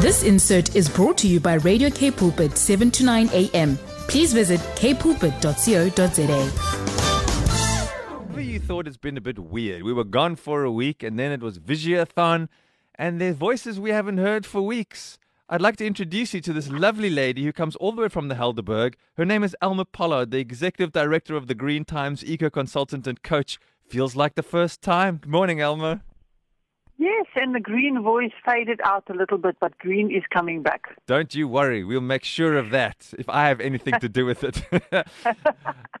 This insert is brought to you by Radio K Pulpit 7 to 9 a.m. Please visit kpulpit.co.za. Maybe you thought it's been a bit weird. We were gone for a week and then it was Visiathon and their voices we haven't heard for weeks. I'd like to introduce you to this lovely lady who comes all the way from the Helderberg. Her name is Elma Pollard, the executive director of the Green Times, eco consultant and coach. Feels like the first time. Good morning, Elma. Yes, and the green voice faded out a little bit, but green is coming back. Don't you worry. We'll make sure of that if I have anything to do with it.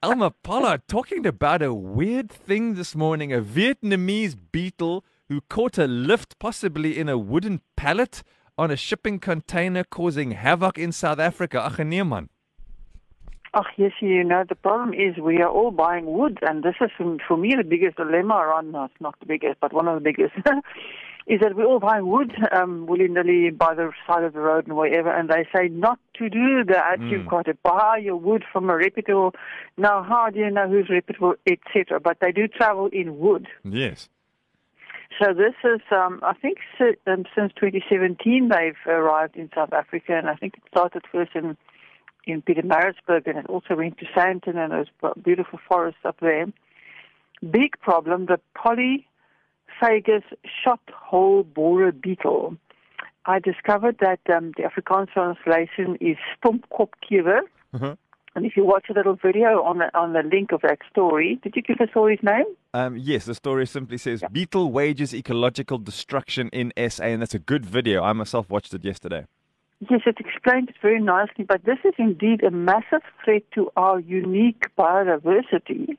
Elma Pollard talking about a weird thing this morning a Vietnamese beetle who caught a lift, possibly in a wooden pallet, on a shipping container, causing havoc in South Africa. Ach, nee, man. Oh, yes, you know, the problem is we are all buying wood, and this is, for me, the biggest dilemma around, it's not the biggest, but one of the biggest, is that we're all buying wood um, willy-nilly by the side of the road and wherever, and they say not to do that. Mm. You've got to buy your wood from a reputable, now how do you know who's reputable, etc., but they do travel in wood. Yes. So this is, um, I think, um, since 2017 they've arrived in South Africa, and I think it started first in in Pietermaritzburg, and it also went to Sandton, and there's bu- beautiful forests up there. Big problem: the polyphagous shot hole borer beetle. I discovered that um, the Afrikaans translation is stompkopkewer. Uh-huh. And if you watch a little video on the on the link of that story, did you give the story's name? Um, yes, the story simply says Beetle wages ecological destruction in SA, and that's a good video. I myself watched it yesterday. Yes, it explained it very nicely, but this is indeed a massive threat to our unique biodiversity.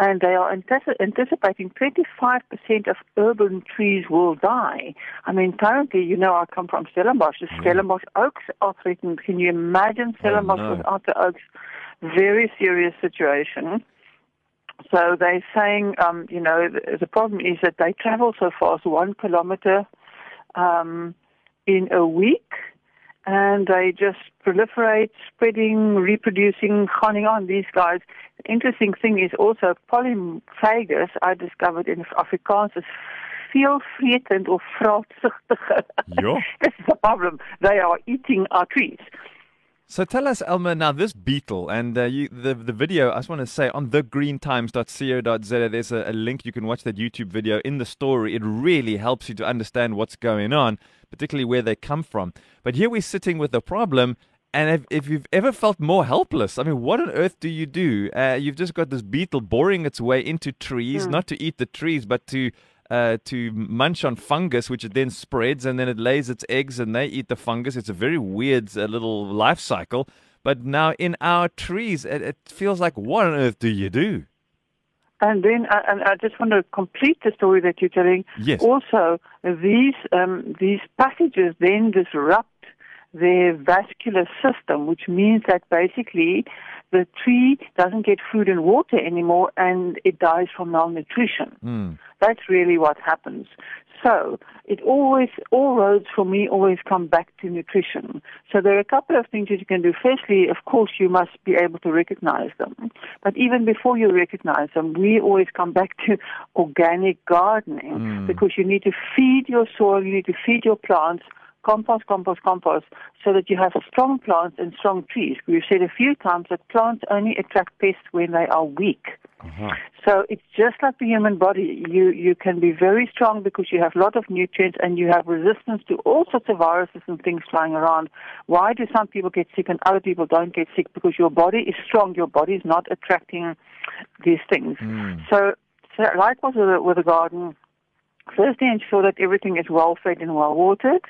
And they are anticipating 25% of urban trees will die. I mean, currently, you know, I come from Stellenbosch. The Stellenbosch oaks are threatened. Can you imagine Stellenbosch no. without the oaks? Very serious situation. So they're saying, um, you know, the, the problem is that they travel so fast, one kilometer um, in a week, and they just proliferate, spreading, reproducing, going on. These guys. The interesting thing is also polyphagous. I discovered in Afrikaans is veelvretend or vraatsugtige. Ja. this is the problem. They are eating our trees. So tell us, Elma, now this beetle and uh, you, the the video. I just want to say on thegreentimes.co.za, there's a, a link you can watch that YouTube video in the story. It really helps you to understand what's going on, particularly where they come from. But here we're sitting with a problem, and if, if you've ever felt more helpless, I mean, what on earth do you do? Uh, you've just got this beetle boring its way into trees, not to eat the trees, but to uh, to munch on fungus, which it then spreads and then it lays its eggs and they eat the fungus. It's a very weird uh, little life cycle. But now in our trees, it, it feels like what on earth do you do? And then, uh, and I just want to complete the story that you're telling. Yes. Also, these um, these passages then disrupt their vascular system, which means that basically the tree doesn't get food and water anymore, and it dies from malnutrition. Mm. That's really what happens. So it always, all roads for me always come back to nutrition. So there are a couple of things that you can do. Firstly, of course, you must be able to recognize them. But even before you recognize them, we always come back to organic gardening because you need to feed your soil, you need to feed your plants compost, compost, compost, so that you have strong plants and strong trees. We've said a few times that plants only attract pests when they are weak. Uh-huh. So it's just like the human body. You you can be very strong because you have a lot of nutrients and you have resistance to all sorts of viruses and things flying around. Why do some people get sick and other people don't get sick? Because your body is strong. Your body is not attracting these things. Hmm. So, so likewise with the garden. Firstly, ensure that everything is well fed and well watered.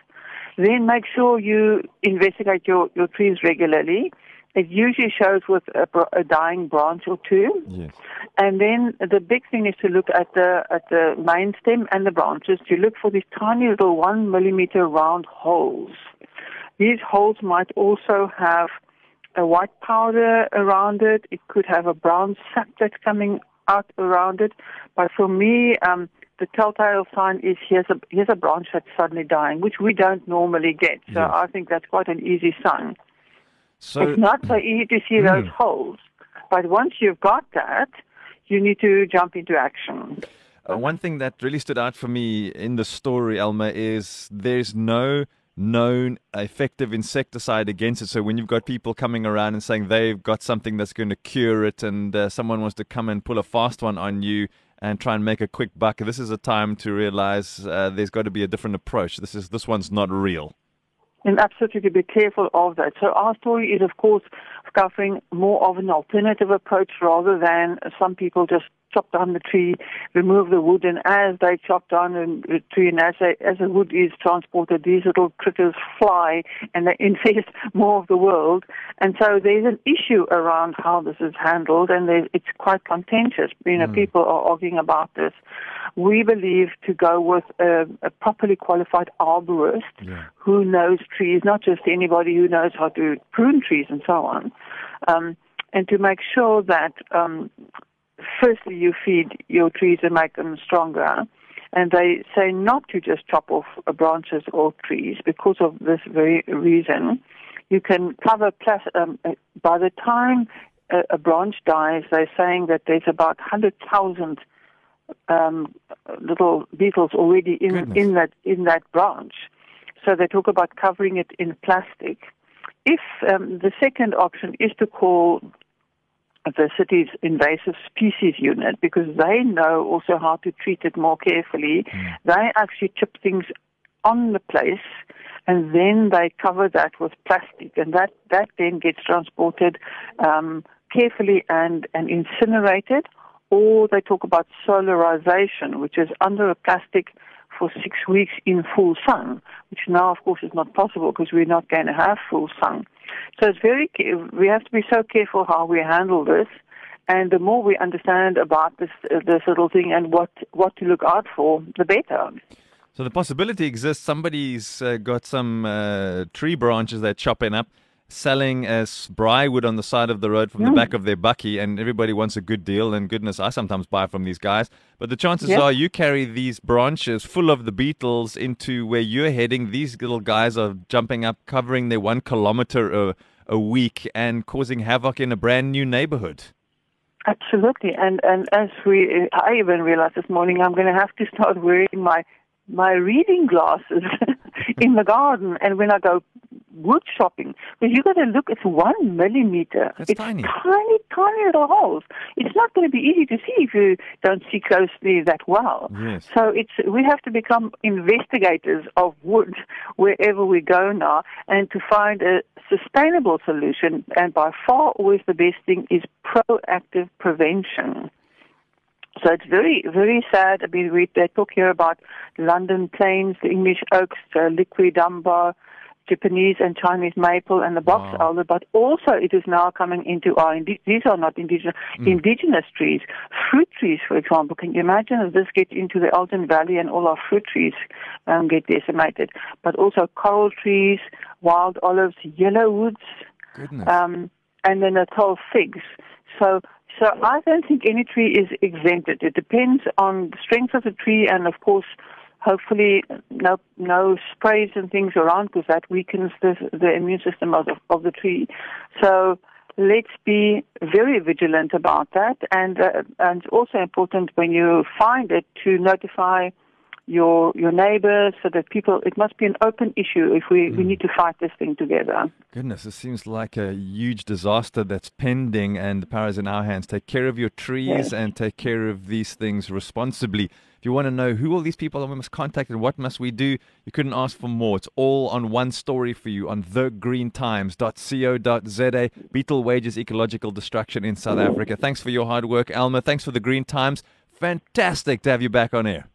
Then make sure you investigate your, your trees regularly. It usually shows with a, a dying branch or two. Yes. And then the big thing is to look at the at the main stem and the branches to look for these tiny little one millimeter round holes. These holes might also have a white powder around it. It could have a brown sap that's coming out around it. But for me, um, the telltale sign is here's a here's a branch that's suddenly dying, which we don't normally get. So Yes. I think that's quite an easy sign. So It's not so easy to see those holes. But once you've got that, you need to jump into action. Uh, one thing that really stood out for me in the story, Elma, is there's no known effective insecticide against it. So when you've got people coming around and saying they've got something that's going to cure it, and uh, someone wants to come and pull a fast one on you and try and make a quick buck, this is a time to realize uh, there's got to be a different approach. This is this one's not real. And absolutely be careful of that. So our story is, of course, covering more of an alternative approach rather than some people just chop down the tree, remove the wood, and as they chop down the tree and as, they, as the wood is transported, these little critters fly and they infest more of the world. And so there's an issue around how this is handled, and it's quite contentious. You know, mm. people are arguing about this. We believe to go with a, a properly qualified arborist yeah. who knows trees, not just anybody who knows how to prune trees and so on. Um, and to make sure that um, firstly you feed your trees and make them stronger. And they say not to just chop off branches or trees because of this very reason. You can cover, plus, um, by the time a, a, branch dies, they're saying that there's about 100,000 um, little beetles already in, in, that, in that branch. So they talk about covering it in plastic. If um, the second option is to call the city's invasive species unit because they know also how to treat it more carefully. Mm. They actually chip things on the place and then they cover that with plastic and that, that then gets transported um, carefully and, and incinerated or they talk about solarization which is under a plastic for six weeks in full sun, which now, of course, is not possible because we're not going to have full sun. So it's very, we have to be so careful how we handle this. And the more we understand about this, this little thing and what, what to look out for, the better. So the possibility exists somebody's uh, got some uh, tree branches they're chopping up selling as wood on the side of the road from the back of their bakkie, and everybody wants a good deal. And goodness, I sometimes buy from these guys. But the chances are you carry these branches full of the beetles into where you're heading. These little guys are jumping up, covering their one kilometer a, a week, and causing havoc in a brand new neighborhood. Absolutely, and and as we, I even realized this morning, I'm going to have to start wearing my my reading glasses in the garden, and when I go wood shopping because you've got to look. It's one millimeter. That's it's tiny, tiny, tiny little holes. It's not going to be easy to see if you don't see closely that well. Yes. So it's we have to become investigators of wood wherever we go now, and to find a sustainable solution. And by far, always the best thing is proactive prevention. So it's very, very sad. I mean, we, they talk here about London planes, the English oaks, the uh, liquidambar, Japanese and Chinese maple and the box wow. elder, but also it is now coming into our, indi- these are not indigenous, mm. indigenous trees. Fruit trees, for example, can you imagine if this gets into the Elgin Valley and all our fruit trees um, get decimated? But also coral trees, wild olives, yellow woods, um, and then the tall figs. So so I don't think any tree is exempted. It depends on the strength of the tree and, of course, hopefully no no sprays and things around because that weakens the the immune system of the, of the tree. So let's be very vigilant about that, and uh, and also important when you find it to notify your your neighbors so that people it must be an open issue if we, mm. we need to fight this thing together. Goodness, it seems like a huge disaster that's pending and the power is in our hands. Take care of your trees yes. and take care of these things responsibly. If you want to know who all these people are we must contact and what must we do, you couldn't ask for more. It's all on one story for you on thegreentimes.co.za. Beetle wages ecological destruction in South Africa. Thanks for your hard work, Elma. Thanks for the Green Times. Fantastic to have you back on air.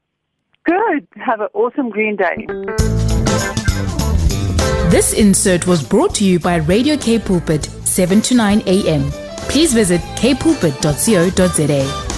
Good. Have an awesome green day. This insert was brought to you by Radio K Pulpit, 7 to 9 a.m. Please visit kpulpit.co.za.